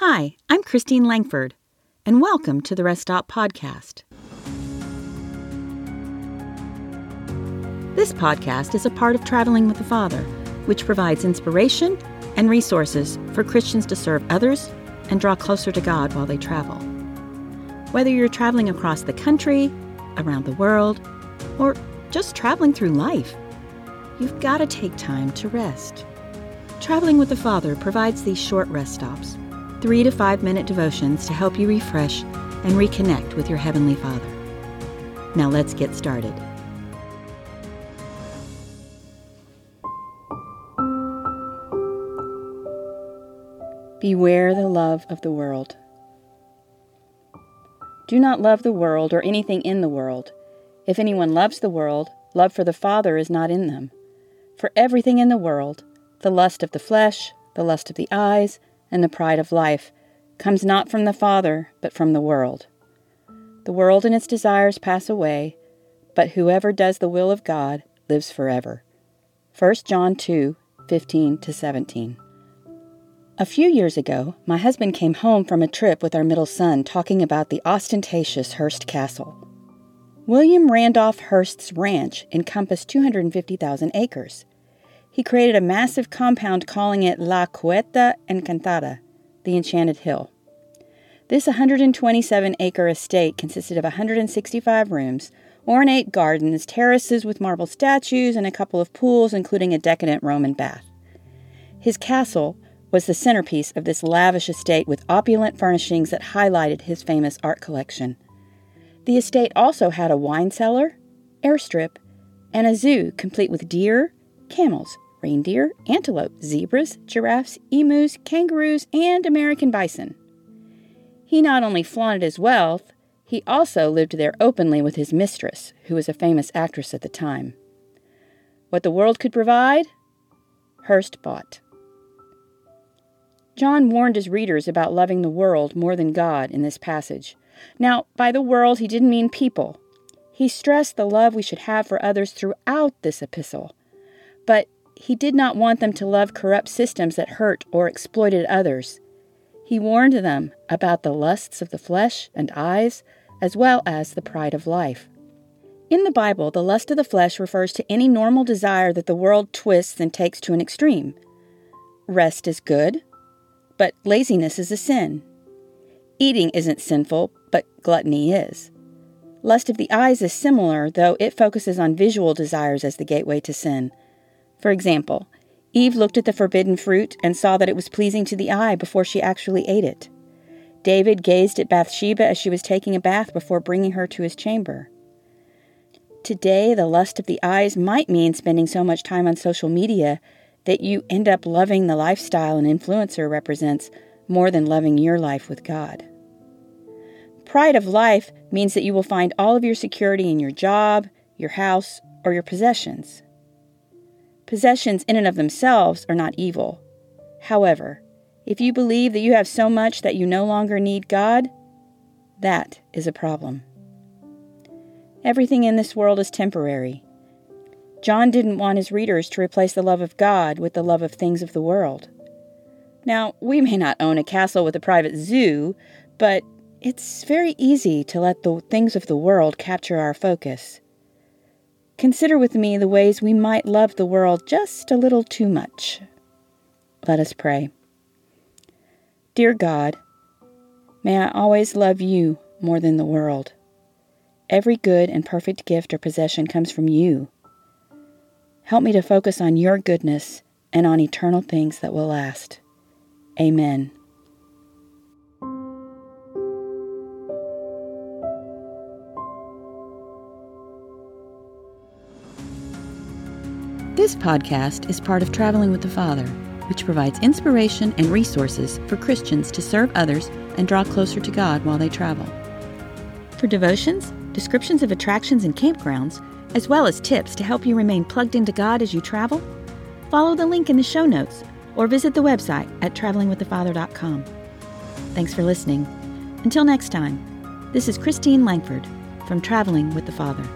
Hi, I'm Christine Langford, and welcome to the Rest Stop Podcast. This podcast is a part of Traveling with the Father, which provides inspiration and resources for Christians to serve others and draw closer to God while they travel. Whether you're traveling across the country, around the world, or just traveling through life, you've got to take time to rest. Traveling with the Father provides these short rest stops, three to five minute devotions to help you refresh and reconnect with your Heavenly Father. Now let's get started. Beware the love of the world. Do not love the world or anything in the world. If anyone loves the world, love for the Father is not in them. For everything in the world, the lust of the flesh, the lust of the eyes, and the pride of life, comes not from the Father, but from the world. The world and its desires pass away, but whoever does the will of God lives forever. 1 John 2 15 17. A few years ago, my husband came home from a trip with our middle son talking about the ostentatious Hearst Castle. William Randolph Hearst's ranch encompassed 250,000 acres. He created a massive compound calling it La Cuesta Encantada, the Enchanted Hill. This 127 acre estate consisted of 165 rooms, ornate gardens, terraces with marble statues, and a couple of pools, including a decadent Roman bath. His castle was the centerpiece of this lavish estate with opulent furnishings that highlighted his famous art collection. The estate also had a wine cellar, airstrip, and a zoo complete with deer, camels, reindeer, antelope, zebras, giraffes, emus, kangaroos, and American bison. He not only flaunted his wealth, he also lived there openly with his mistress, who was a famous actress at the time. What the world could provide, Hearst bought. John warned his readers about loving the world more than God in this passage. Now, by the world, he didn't mean people. He stressed the love we should have for others throughout this epistle. But he did not want them to love corrupt systems that hurt or exploited others. He warned them about the lusts of the flesh and eyes, as well as the pride of life. In the Bible, the lust of the flesh refers to any normal desire that the world twists and takes to an extreme. Rest is good, but laziness is a sin. Eating isn't sinful, but gluttony is. Lust of the eyes is similar, though it focuses on visual desires as the gateway to sin. For example, Eve looked at the forbidden fruit and saw that it was pleasing to the eye before she actually ate it. David gazed at Bathsheba as she was taking a bath before bringing her to his chamber. Today, the lust of the eyes might mean spending so much time on social media that you end up loving the lifestyle an influencer represents more than loving your life with God. Pride of life means that you will find all of your security in your job, your house, or your possessions. Possessions in and of themselves are not evil. However, if you believe that you have so much that you no longer need God, that is a problem. Everything in this world is temporary, John didn't want his readers to replace the love of God with the love of things of the world. Now, we may not own a castle with a private zoo, but it's very easy to let the things of the world capture our focus. Consider with me the ways we might love the world just a little too much. Let us pray. Dear God, may I always love you more than the world. Every good and perfect gift or possession comes from you. Help me to focus on your goodness and on eternal things that will last. Amen. This podcast is part of Traveling with the Father, which provides inspiration and resources for Christians to serve others and draw closer to God while they travel. For devotions, descriptions of attractions and campgrounds, as well as tips to help you remain plugged into God as you travel, follow the link in the show notes or visit the website at travelingwiththefather.com. Thanks for listening. Until next time, this is Christine Langford from Traveling with the Father.